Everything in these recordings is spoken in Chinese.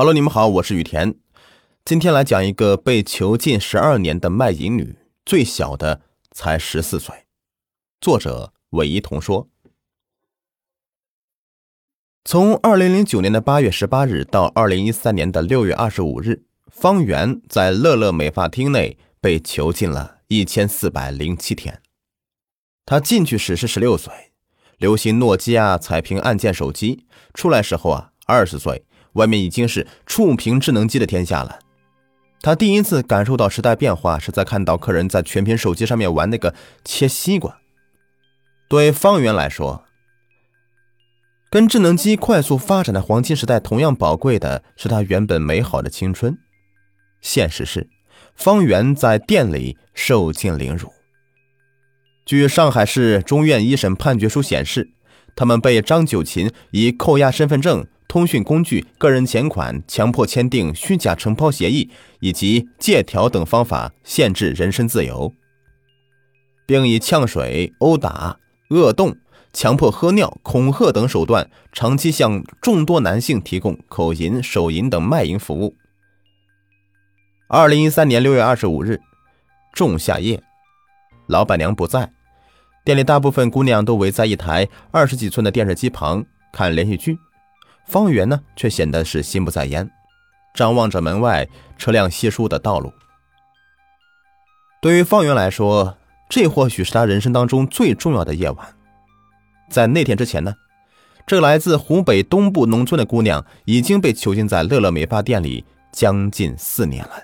好了你们好，我是雨田。今天来讲一个被囚禁十二年的卖淫女，最小的才十四岁。作者韦一彤说：从二零零九年的八月十八日到二零一三年的六月二十五日，方圆在乐乐美发厅内被囚禁了一千四百零七天。他进去时是十六岁，流行诺基亚彩屏按键手机；出来时候啊，二十岁。外面已经是触屏智能机的天下了。他第一次感受到时代变化，是在看到客人在全屏手机上面玩那个切西瓜。对方圆来说，跟智能机快速发展的黄金时代同样宝贵的是他原本美好的青春。现实是，方圆在店里受尽凌辱。据上海市中院一审判决书显示，他们被张九琴以扣押身份证。通讯工具、个人钱款、强迫签订虚假承包协议以及借条等方法限制人身自由，并以呛水、殴打、恶动、强迫喝尿、恐吓等手段，长期向众多男性提供口淫、手淫等卖淫服务。二零一三年六月二十五日，仲夏夜，老板娘不在，店里大部分姑娘都围在一台二十几寸的电视机旁看连续剧。方圆呢，却显得是心不在焉，张望着门外车辆稀疏的道路。对于方圆来说，这或许是他人生当中最重要的夜晚。在那天之前呢，这来自湖北东部农村的姑娘已经被囚禁在乐乐美发店里将近四年了。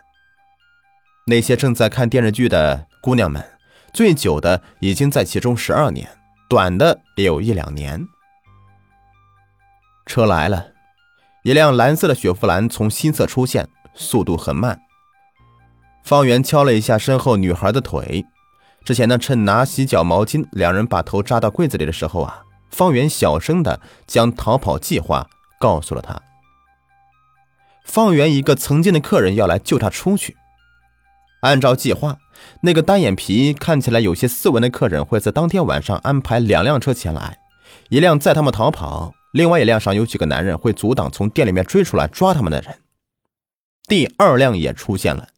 那些正在看电视剧的姑娘们，最久的已经在其中十二年，短的也有一两年。车来了，一辆蓝色的雪佛兰从新侧出现，速度很慢。方圆敲了一下身后女孩的腿。之前呢，趁拿洗脚毛巾，两人把头扎到柜子里的时候啊，方圆小声的将逃跑计划告诉了他。方圆一个曾经的客人要来救他出去。按照计划，那个单眼皮看起来有些斯文的客人会在当天晚上安排两辆车前来，一辆载他们逃跑。另外一辆上有几个男人会阻挡从店里面追出来抓他们的人。第二辆也出现了，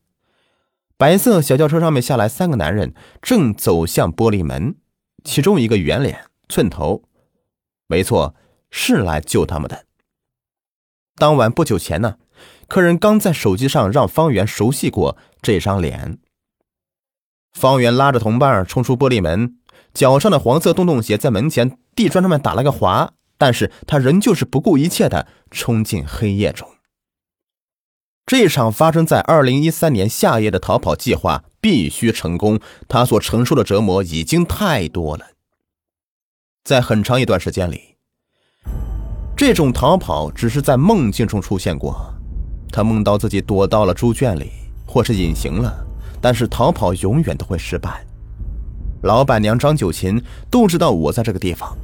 白色小轿车上面下来三个男人，正走向玻璃门，其中一个圆脸寸头，没错，是来救他们的。当晚不久前呢，客人刚在手机上让方圆熟悉过这张脸。方圆拉着同伴冲出玻璃门，脚上的黄色洞洞鞋在门前地砖上面打了个滑。但是他仍旧是不顾一切的冲进黑夜中。这场发生在二零一三年夏夜的逃跑计划必须成功，他所承受的折磨已经太多了。在很长一段时间里，这种逃跑只是在梦境中出现过。他梦到自己躲到了猪圈里，或是隐形了，但是逃跑永远都会失败。老板娘张九琴都知道我在这个地方。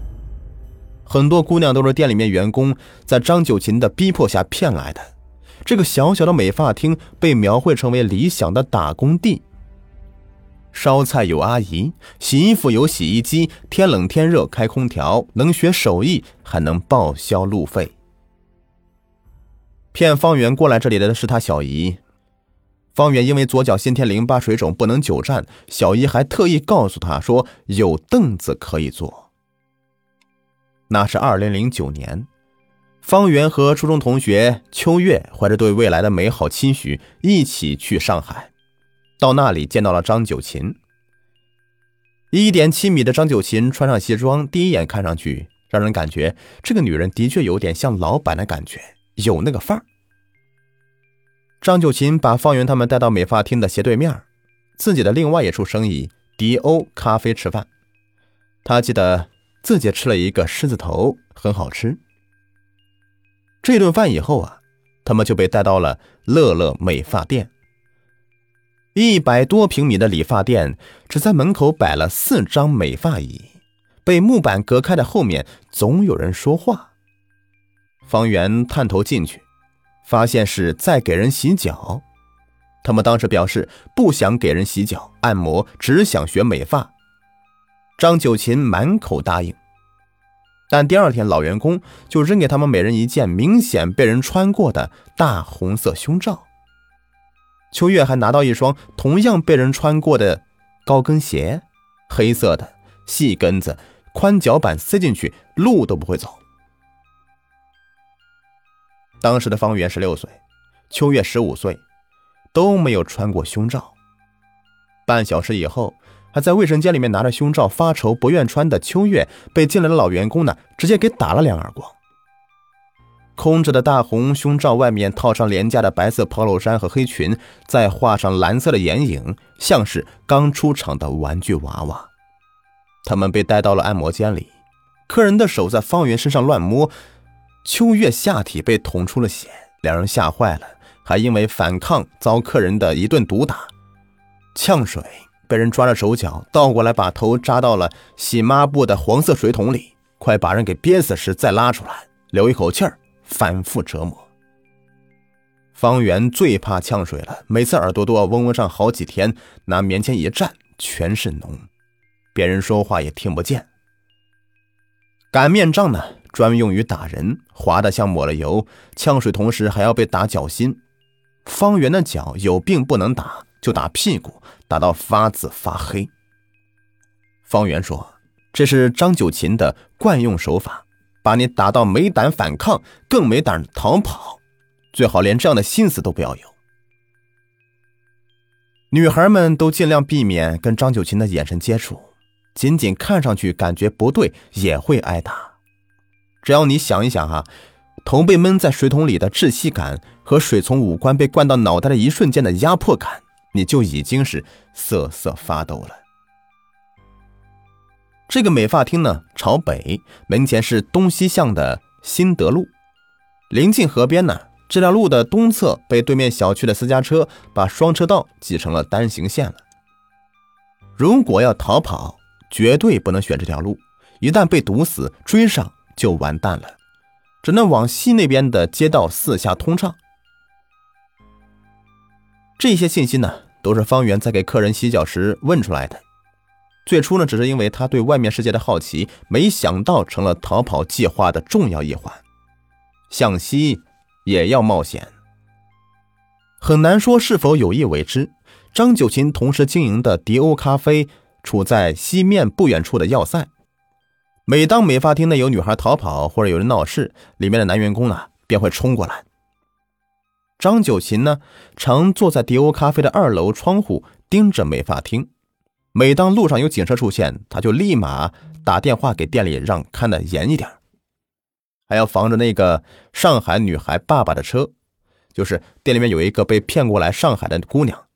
很多姑娘都是店里面员工在张九琴的逼迫下骗来的。这个小小的美发厅被描绘成为理想的打工地。烧菜有阿姨，洗衣服有洗衣机，天冷天热开空调，能学手艺还能报销路费。骗方圆过来这里的是他小姨。方圆因为左脚先天淋巴水肿不能久站，小姨还特意告诉他说有凳子可以坐。那是二零零九年，方圆和初中同学秋月怀着对未来的美好期许，一起去上海。到那里见到了张九琴。一点七米的张九琴穿上西装，第一眼看上去让人感觉这个女人的确有点像老板的感觉，有那个范儿。张九琴把方圆他们带到美发厅的斜对面，自己的另外一处生意迪欧咖啡吃饭。他记得。自己吃了一个狮子头，很好吃。这顿饭以后啊，他们就被带到了乐乐美发店。一百多平米的理发店，只在门口摆了四张美发椅，被木板隔开的后面总有人说话。方圆探头进去，发现是在给人洗脚。他们当时表示不想给人洗脚、按摩，只想学美发。张九琴满口答应。但第二天老员工就扔给他们每人一件明显被人穿过的大红色胸罩。秋月还拿到一双同样被人穿过的高跟鞋，黑色的细跟子，宽脚板塞进去路都不会走。当时的方圆十六岁，秋月十五岁，都没有穿过胸罩。半小时以后，还在卫生间里面拿着胸罩发愁不愿穿的秋月，被进来的老员工呢直接给打了两耳光。空着的大红胸罩外面套上廉价的白色 polo 衫和黑裙，再画上蓝色的眼影，像是刚出厂的玩具娃娃。他们被带到了按摩间里，客人的手在方圆身上乱摸，秋月下体被捅出了血，两人吓坏了，还因为反抗遭客人的一顿毒打。呛水，被人抓着手脚倒过来，把头扎到了洗抹布的黄色水桶里，快把人给憋死时再拉出来，留一口气儿，反复折磨。方圆最怕呛水了，每次耳朵都要嗡嗡上好几天，拿棉签一蘸，全是脓，别人说话也听不见。擀面杖呢，专用于打人，滑的像抹了油，呛水同时还要被打脚心。方圆的脚有病不能打。就打屁股，打到发紫发黑。方圆说：“这是张九琴的惯用手法，把你打到没胆反抗，更没胆逃跑，最好连这样的心思都不要有。”女孩们都尽量避免跟张九琴的眼神接触，仅仅看上去感觉不对也会挨打。只要你想一想哈，头被闷在水桶里的窒息感和水从五官被灌到脑袋的一瞬间的压迫感。你就已经是瑟瑟发抖了。这个美发厅呢，朝北，门前是东西向的新德路，临近河边呢。这条路的东侧被对面小区的私家车把双车道挤成了单行线了。如果要逃跑，绝对不能选这条路，一旦被堵死，追上就完蛋了，只能往西那边的街道四下通畅。这些信息呢，都是方圆在给客人洗脚时问出来的。最初呢，只是因为他对外面世界的好奇，没想到成了逃跑计划的重要一环。向西也要冒险，很难说是否有意为之。张九琴同时经营的迪欧咖啡处在西面不远处的要塞，每当美发厅内有女孩逃跑或者有人闹事，里面的男员工呢便会冲过来。张九琴呢，常坐在迪欧咖啡的二楼窗户盯着美发厅。每当路上有警车出现，他就立马打电话给店里，让看得严一点，还要防着那个上海女孩爸爸的车。就是店里面有一个被骗过来上海的姑娘。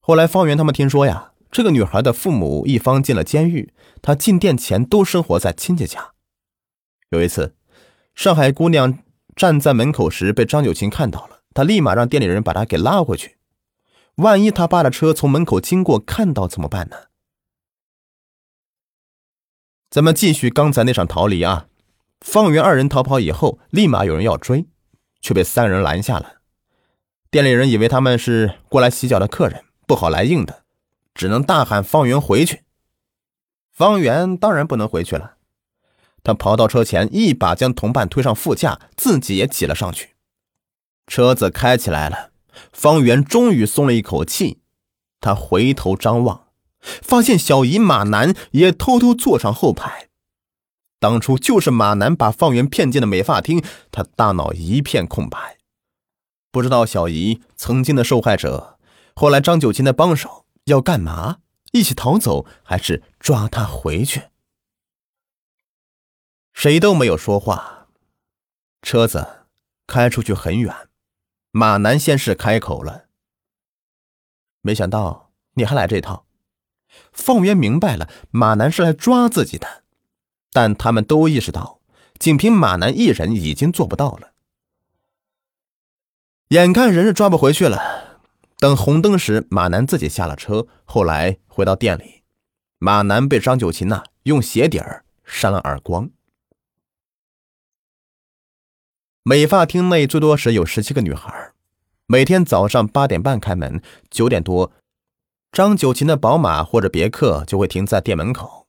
后来方圆他们听说呀，这个女孩的父母一方进了监狱，她进店前都生活在亲戚家。有一次，上海姑娘站在门口时被张九琴看到了。他立马让店里人把他给拉回去。万一他爸的车从门口经过，看到怎么办呢？咱们继续刚才那场逃离啊！方圆二人逃跑以后，立马有人要追，却被三人拦下了。店里人以为他们是过来洗脚的客人，不好来硬的，只能大喊方圆回去。方圆当然不能回去了，他跑到车前，一把将同伴推上副驾，自己也挤了上去。车子开起来了，方圆终于松了一口气。他回头张望，发现小姨马南也偷偷坐上后排。当初就是马南把方圆骗进了美发厅，他大脑一片空白，不知道小姨曾经的受害者，后来张九琴的帮手要干嘛？一起逃走，还是抓他回去？谁都没有说话。车子开出去很远。马南先是开口了，没想到你还来这套。方圆明白了，马南是来抓自己的，但他们都意识到，仅凭马南一人已经做不到了。眼看人是抓不回去了，等红灯时，马南自己下了车。后来回到店里，马南被张九琴呐用鞋底儿扇了耳光。美发厅内最多时有十七个女孩，每天早上八点半开门，九点多，张九琴的宝马或者别克就会停在店门口。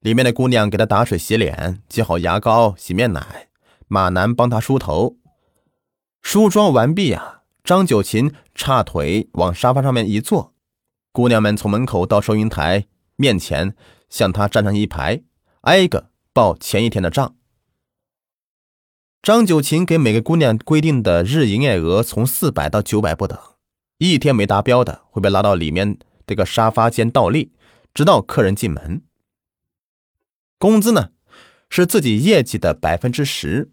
里面的姑娘给他打水洗脸，挤好牙膏、洗面奶，马男帮他梳头。梳妆完毕啊，张九琴叉腿往沙发上面一坐，姑娘们从门口到收银台面前，向他站成一排，挨个报前一天的账。张九琴给每个姑娘规定的日营业额从四百到九百不等，一天没达标的会被拉到里面这个沙发间倒立，直到客人进门。工资呢，是自己业绩的百分之十，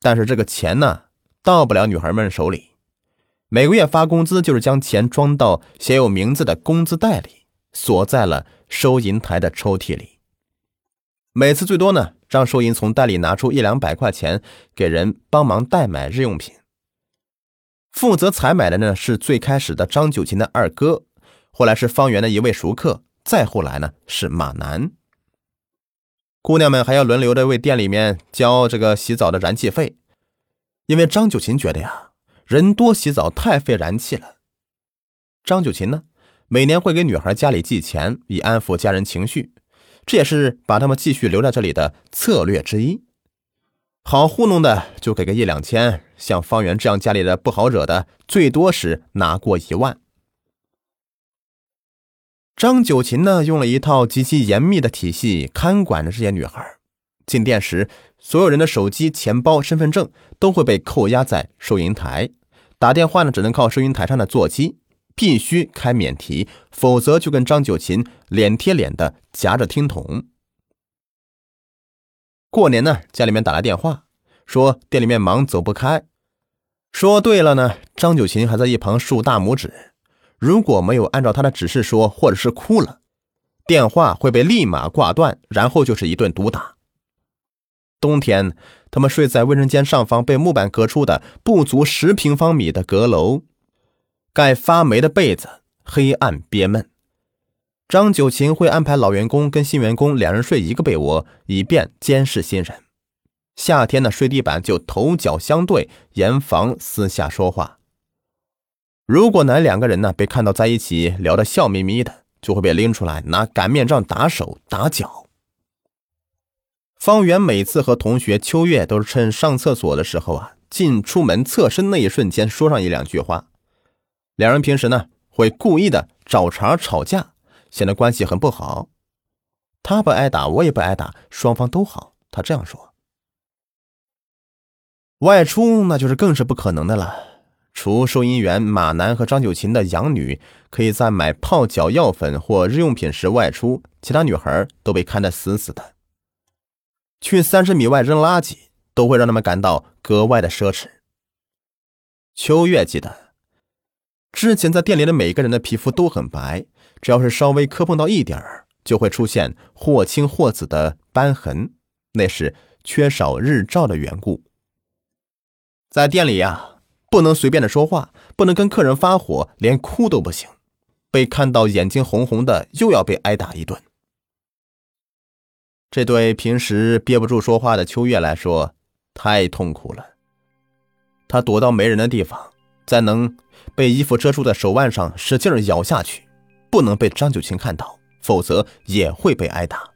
但是这个钱呢，到不了女孩们手里。每个月发工资就是将钱装到写有名字的工资袋里，锁在了收银台的抽屉里。每次最多呢，让收银从袋里拿出一两百块钱给人帮忙代买日用品。负责采买的呢，是最开始的张九琴的二哥，后来是方圆的一位熟客，再后来呢是马楠。姑娘们还要轮流的为店里面交这个洗澡的燃气费，因为张九琴觉得呀，人多洗澡太费燃气了。张九琴呢，每年会给女孩家里寄钱，以安抚家人情绪，这也是把他们继续留在这里的策略之一。好糊弄的就给个一两千，像方圆这样家里的不好惹的，最多是拿过一万。张九琴呢，用了一套极其严密的体系看管着这些女孩。进店时，所有人的手机、钱包、身份证都会被扣押在收银台。打电话呢，只能靠收银台上的座机，必须开免提，否则就跟张九琴脸贴脸的夹着听筒。过年呢，家里面打来电话，说店里面忙走不开。说对了呢，张九琴还在一旁竖大拇指。如果没有按照他的指示说，或者是哭了，电话会被立马挂断，然后就是一顿毒打。冬天，他们睡在卫生间上方被木板隔出的不足十平方米的阁楼，盖发霉的被子，黑暗憋闷。张九琴会安排老员工跟新员工两人睡一个被窝，以便监视新人。夏天呢，睡地板就头脚相对，严防私下说话。如果哪两个人呢被看到在一起聊得笑眯眯的，就会被拎出来拿擀面杖打手打脚。方圆每次和同学秋月都是趁上厕所的时候啊，进出门侧身那一瞬间说上一两句话。两人平时呢会故意的找茬吵架，显得关系很不好。他不挨打，我也不挨打，双方都好。他这样说。外出那就是更是不可能的了。除收银员马楠和张九琴的养女可以在买泡脚药粉或日用品时外出，其他女孩都被看得死死的。去三十米外扔垃圾都会让他们感到格外的奢侈。秋月记得，之前在店里的每个人的皮肤都很白，只要是稍微磕碰到一点儿，就会出现或青或紫的斑痕，那是缺少日照的缘故。在店里呀。不能随便的说话，不能跟客人发火，连哭都不行。被看到眼睛红红的，又要被挨打一顿。这对平时憋不住说话的秋月来说，太痛苦了。他躲到没人的地方，在能被衣服遮住的手腕上使劲咬下去，不能被张九琴看到，否则也会被挨打。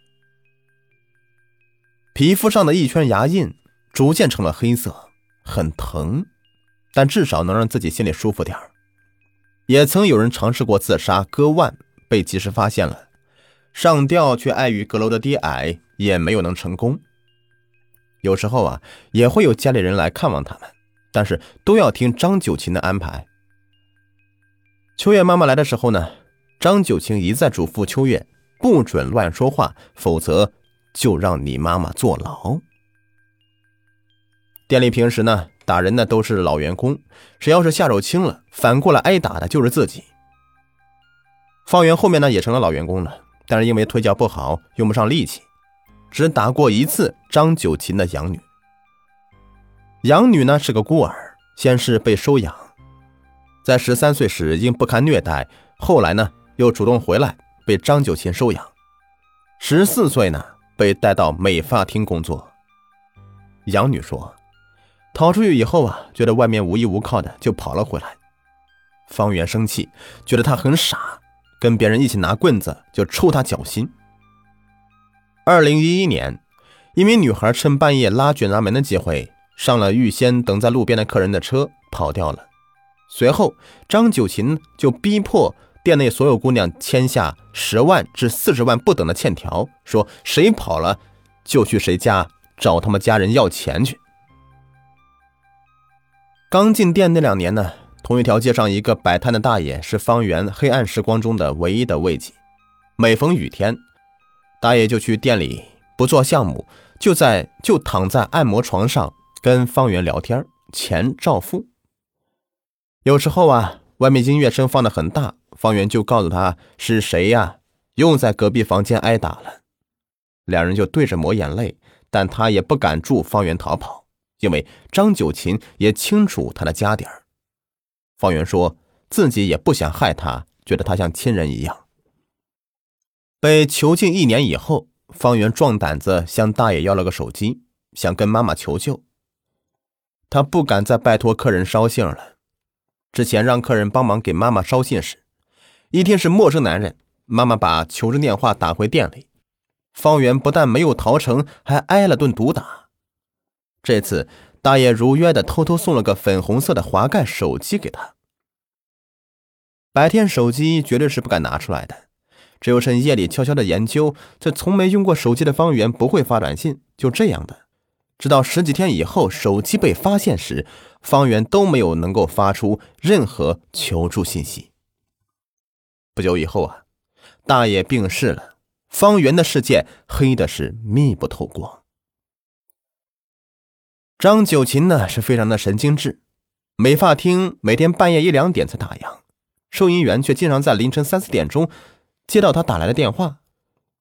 皮肤上的一圈牙印逐渐成了黑色，很疼。但至少能让自己心里舒服点也曾有人尝试过自杀割腕，被及时发现了，上吊却碍于阁楼的低矮，也没有能成功。有时候啊，也会有家里人来看望他们，但是都要听张九琴的安排。秋月妈妈来的时候呢，张九琴一再嘱咐秋月不准乱说话，否则就让你妈妈坐牢。店里平时呢。打人的都是老员工，谁要是下手轻了，反过来挨打的就是自己。方圆后面呢也成了老员工了，但是因为腿脚不好，用不上力气，只打过一次张九琴的养女。养女呢是个孤儿，先是被收养，在十三岁时因不堪虐待，后来呢又主动回来被张九琴收养。十四岁呢被带到美发厅工作。养女说。逃出去以后啊，觉得外面无依无靠的，就跑了回来。方圆生气，觉得他很傻，跟别人一起拿棍子就抽他脚心。二零一一年，一名女孩趁半夜拉卷闸门的机会，上了预先等在路边的客人的车，跑掉了。随后，张九琴就逼迫店内所有姑娘签下十万至四十万不等的欠条，说谁跑了，就去谁家找他们家人要钱去。刚进店那两年呢，同一条街上一个摆摊的大爷是方圆黑暗时光中的唯一的慰藉。每逢雨天。大爷就去店里，不做项目，就在就躺在按摩床上跟方圆聊天，钱照付。有时候啊，外面音乐声放的很大，方圆就告诉他是谁呀，又在隔壁房间挨打了。两人就对着抹眼泪，但他也不敢助方圆逃跑，因为张九琴也清楚他的家底儿。方圆说自己也不想害他，觉得他像亲人一样。被囚禁一年以后，方圆壮胆子向大爷要了个手机，想跟妈妈求救。他不敢再拜托客人捎信了。之前让客人帮忙给妈妈捎信时，一听是陌生男人，妈妈把求助电话打回店里，方圆不但没有逃成，还挨了顿毒打。这次大爷如约的偷偷送了个粉红色的滑盖手机给他。白天手机绝对是不敢拿出来的。只有趁夜里悄悄的研究，这从没用过手机的方圆不会发短信。就这样的，直到十几天以后手机被发现时，方圆都没有能够发出任何求助信息。不久以后啊，大爷病逝了，方圆的世界黑的是密不透光。张九琴呢是非常的神经质，美发厅每天半夜一两点才打烊，收银员却经常在凌晨三四点钟。接到他打来的电话，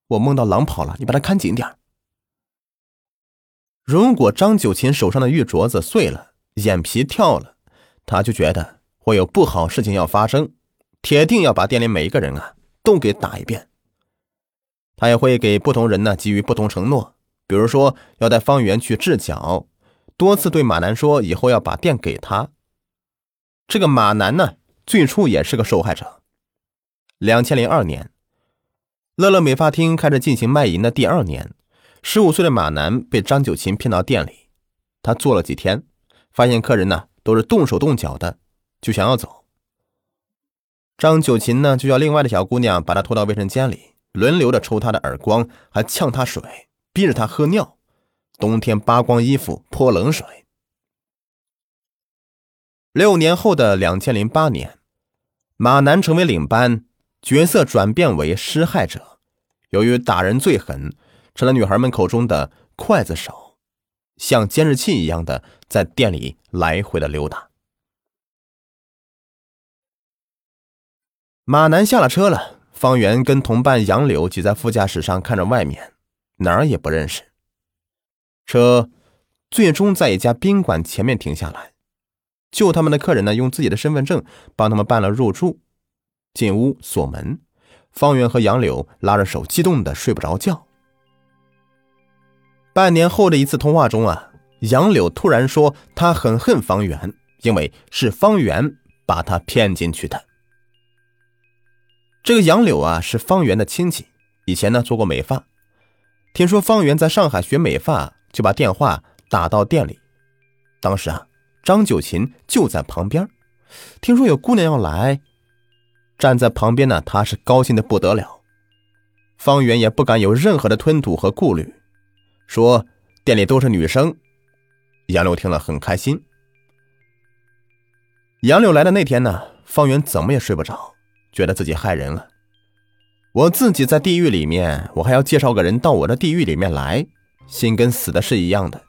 我梦到狼跑了，你把他看紧点如果张九琴手上的玉镯子碎了，眼皮跳了，他就觉得会有不好事情要发生，铁定要把店里每一个人啊都给打一遍。他也会给不同人呢给予不同承诺，比如说要带方圆去治脚，多次对马南说以后要把店给他。这个马南呢，最初也是个受害者。两千零二年。乐乐美发厅开始进行卖淫的第二年，十五岁的马南被张九琴骗到店里。他做了几天，发现客人呢都是动手动脚的，就想要走。张九琴呢就叫另外的小姑娘把他拖到卫生间里，轮流的抽他的耳光，还呛他水，逼着他喝尿。冬天扒光衣服泼冷水。六年后的两千零八年，马南成为领班。角色转变为施害者，由于打人最狠，成了女孩们口中的“刽子手”，像监视器一样的在店里来回的溜达。马南下了车了，方圆跟同伴杨柳挤在副驾驶上看着外面，哪儿也不认识。车最终在一家宾馆前面停下来，救他们的客人呢，用自己的身份证帮他们办了入住。进屋锁门，方圆和杨柳拉着手，激动的睡不着觉。半年后的一次通话中啊，杨柳突然说他很恨方圆，因为是方圆把他骗进去的。这个杨柳啊是方圆的亲戚，以前呢做过美发，听说方圆在上海学美发，就把电话打到店里。当时啊，张九琴就在旁边，听说有姑娘要来。站在旁边呢，他是高兴的不得了。方圆也不敢有任何的吞吐和顾虑，说店里都是女生。杨柳听了很开心。杨柳来的那天呢，方圆怎么也睡不着，觉得自己害人了。我自己在地狱里面，我还要介绍个人到我的地狱里面来，心跟死的是一样的。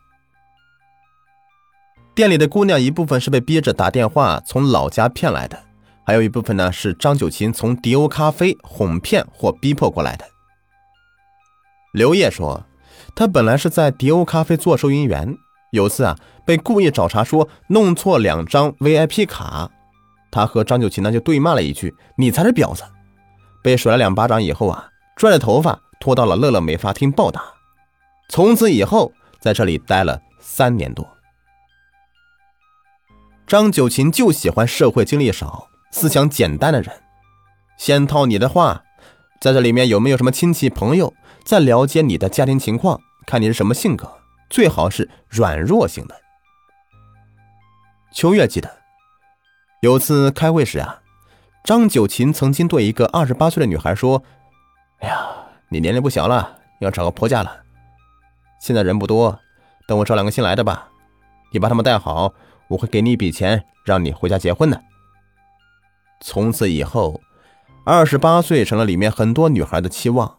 店里的姑娘一部分是被逼着打电话从老家骗来的。还有一部分呢是张九琴从迪欧咖啡哄骗或逼迫过来的。刘烨说，他本来是在迪欧咖啡做收银员，有次啊被故意找茬说弄错两张 VIP 卡，他和张九琴呢就对骂了一句：“你才是婊子！”被甩了两巴掌以后啊，拽着头发拖到了乐乐美发厅暴打，从此以后在这里待了三年多。张九琴就喜欢社会经历少。思想简单的人，先套你的话，在这里面有没有什么亲戚朋友？再了解你的家庭情况，看你是什么性格，最好是软弱型的。秋月记得，有次开会时啊，张九琴曾经对一个二十八岁的女孩说：“哎呀，你年龄不小了，要找个婆家了。现在人不多，等我招两个新来的吧，你把他们带好，我会给你一笔钱，让你回家结婚的。”从此以后。二十八岁成了里面很多女孩的期望，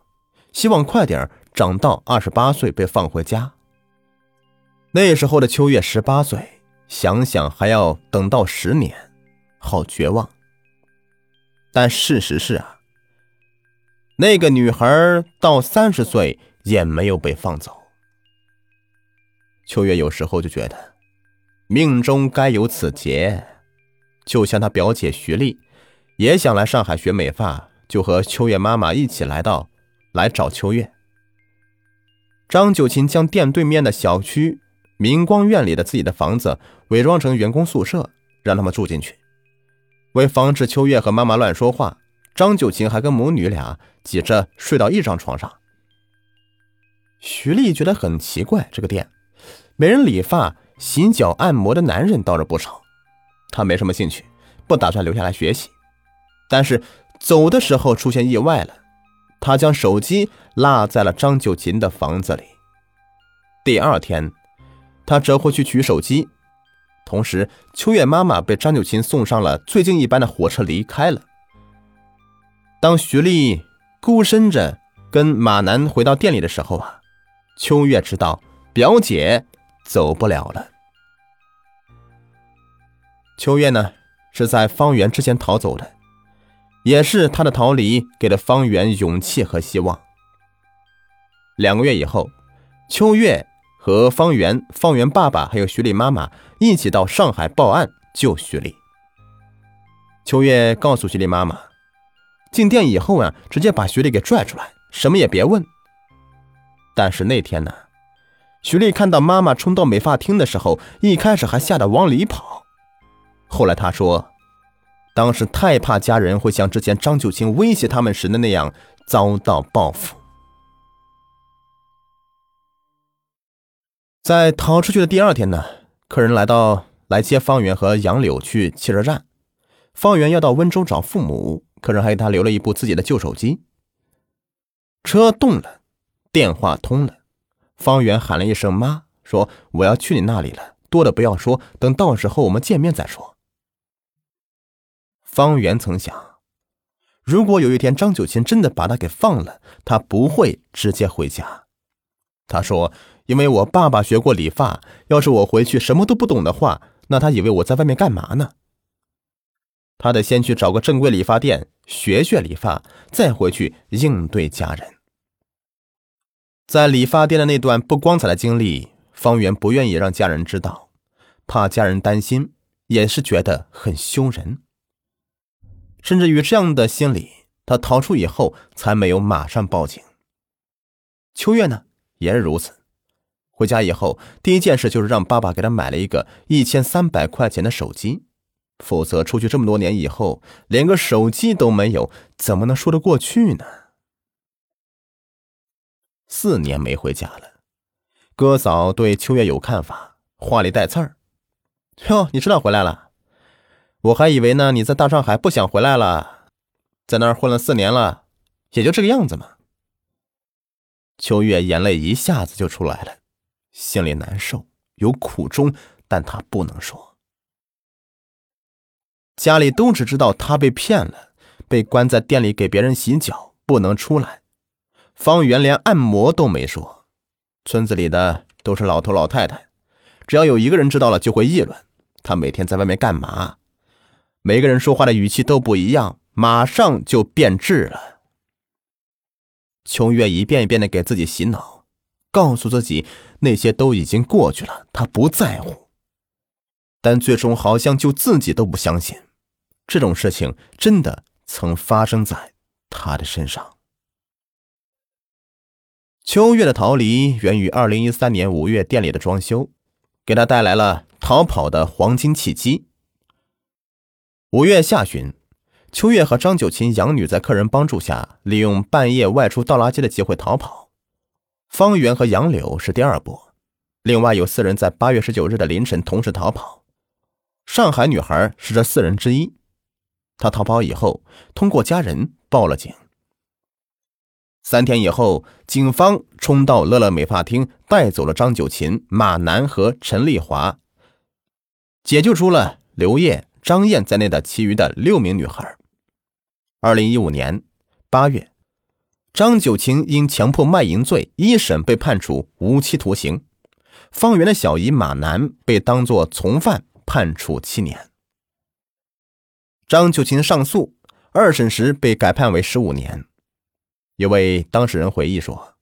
希望快点长到二十八岁被放回家。那时候的秋月十八岁，想想还要等到十年，好绝望。但事实是啊，那个女孩到三十岁也没有被放走。秋月有时候就觉得，命中该有此劫，就像她表姐徐丽。也想来上海学美发，就和秋月妈妈一起来到，来找秋月。张九琴将店对面的小区明光院里的自己的房子伪装成员工宿舍，让他们住进去。为防止秋月和妈妈乱说话，张九琴还跟母女俩挤着睡到一张床上。徐丽觉得很奇怪，这个店没人理发、洗脚、按摩的男人倒是不少，她没什么兴趣，不打算留下来学习。但是走的时候出现意外了，他将手机落在了张九琴的房子里。第二天，他折回去取手机，同时秋月妈妈被张九琴送上了最近一班的火车离开了。当徐丽孤身着跟马南回到店里的时候啊，秋月知道表姐走不了了。秋月呢是在方圆之前逃走的。也是他的逃离给了方圆勇气和希望。两个月以后，秋月和方圆、方圆爸爸还有徐丽妈妈一起到上海报案救徐丽。秋月告诉徐丽妈妈，进店以后啊，直接把徐丽给拽出来，什么也别问。但是那天呢，徐丽看到妈妈冲到美发厅的时候，一开始还吓得往里跑，后来她说。当时太怕家人会像之前张九清威胁他们时的那样遭到报复。在逃出去的第二天呢，客人来到来接方圆和杨柳去汽车站。方圆要到温州找父母，客人还给他留了一部自己的旧手机。车动了，电话通了，方圆喊了一声“妈”，说：“我要去你那里了，多的不要说，等到时候我们见面再说。”方圆曾想，如果有一天张九琴真的把他给放了，他不会直接回家。他说：“因为我爸爸学过理发，要是我回去什么都不懂的话，那他以为我在外面干嘛呢？他得先去找个正规理发店学学理发，再回去应对家人。”在理发店的那段不光彩的经历，方圆不愿意让家人知道，怕家人担心，也是觉得很羞人。甚至于这样的心理，他逃出以后才没有马上报警。秋月呢也是如此，回家以后第一件事就是让爸爸给他买了一个一千三百块钱的手机，否则出去这么多年以后连个手机都没有，怎么能说得过去呢？四年没回家了，哥嫂对秋月有看法，话里带刺儿：“哟，你知道回来了。”我还以为呢，你在大上海不想回来了，在那儿混了四年了，也就这个样子嘛。秋月眼泪一下子就出来了，心里难受，有苦衷，但她不能说。家里都只知道她被骗了，被关在店里给别人洗脚，不能出来。方圆连按摩都没说，村子里的都是老头老太太，只要有一个人知道了，就会议论他每天在外面干嘛。每个人说话的语气都不一样，马上就变质了。秋月一遍一遍的给自己洗脑，告诉自己那些都已经过去了，他不在乎。但最终好像就自己都不相信，这种事情真的曾发生在他的身上。秋月的逃离源于二零一三年五月店里的装修，给他带来了逃跑的黄金契机。五月下旬，秋月和张九琴养女在客人帮助下，利用半夜外出倒垃圾的机会逃跑，方圆和杨柳是第二波，另外有四人在八月十九日的凌晨同时逃跑。上海女孩是这四人之一。她逃跑以后，通过家人报了警。三天以后，警方冲到乐乐美发厅，带走了张九琴、马楠和陈丽华，解救出了刘烨、张燕在内的其余的六名女孩。二零一五年八月，张九琴因强迫卖淫罪一审被判处无期徒刑，方圆的小姨马楠被当作从犯判处七年。张九琴上诉，二审时被改判为十五年。一位当事人回忆说：“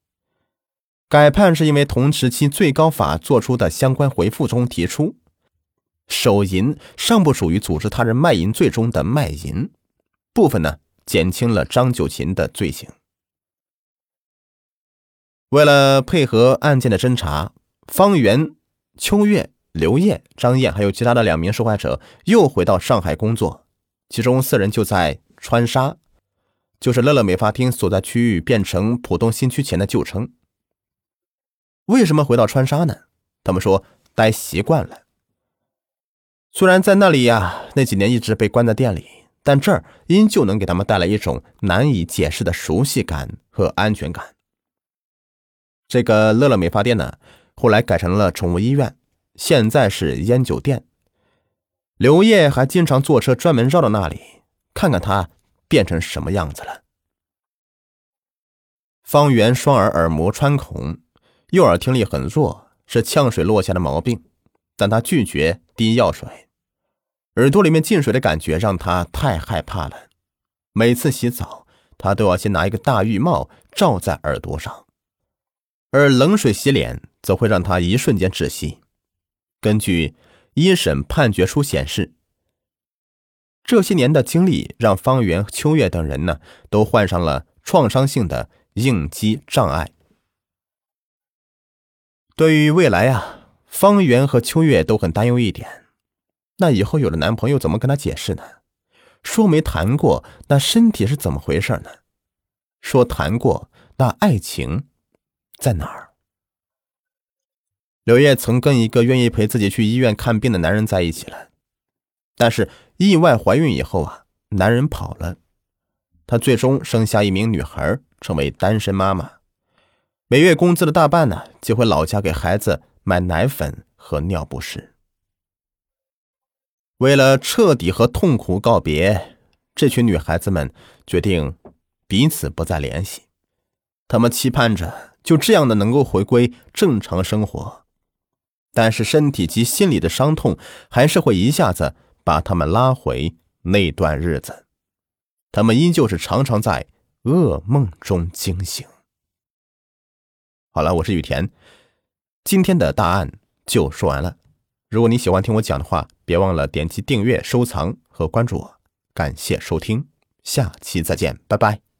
改判是因为同时期最高法作出的相关回复中提出，手淫尚不属于组织他人卖淫罪中的卖淫部分呢，减轻了张九琴的罪行。为了配合案件的侦查，方圆、秋月、刘烨、张燕还有其他的两名受害者又回到上海工作，其中四人就在川沙。”就是乐乐美发厅所在区域变成浦东新区前的旧称。为什么回到川沙呢？他们说待习惯了。虽然在那里呀，那几年一直被关在店里，但这儿依旧能给他们带来一种难以解释的熟悉感和安全感。这个乐乐美发店呢，后来改成了宠物医院，现在是烟酒店。刘烨还经常坐车专门绕到那里看看他。变成什么样子了？方圆双耳耳膜穿孔，右耳听力很弱，是呛水落下的毛病，但他拒绝滴药水。耳朵里面进水的感觉让他太害怕了，每次洗澡他都要先拿一个大浴帽罩在耳朵上，而冷水洗脸则会让他一瞬间窒息。根据一审判决书显示。这些年的经历让方圆、秋月等人呢，都患上了创伤性的应激障碍。对于未来啊，方圆和秋月都很担忧一点：那以后有了男朋友怎么跟他解释呢？说没谈过，那身体是怎么回事呢？说谈过，那爱情在哪儿？柳叶曾跟一个愿意陪自己去医院看病的男人在一起了。但是意外怀孕以后啊，男人跑了，她最终生下一名女孩，成为单身妈妈。每月工资的大半呢，寄回老家给孩子买奶粉和尿不湿。为了彻底和痛苦告别，这群女孩子们决定彼此不再联系。她们期盼着就这样的能够回归正常生活，但是身体及心理的伤痛还是会一下子。把她们拉回那段日子，他们依旧是常常在噩梦中惊醒。好了，我是雨田，今天的大案就说完了。如果你喜欢听我讲的话，别忘了点击订阅、收藏和关注我。感谢收听，下期再见，拜拜。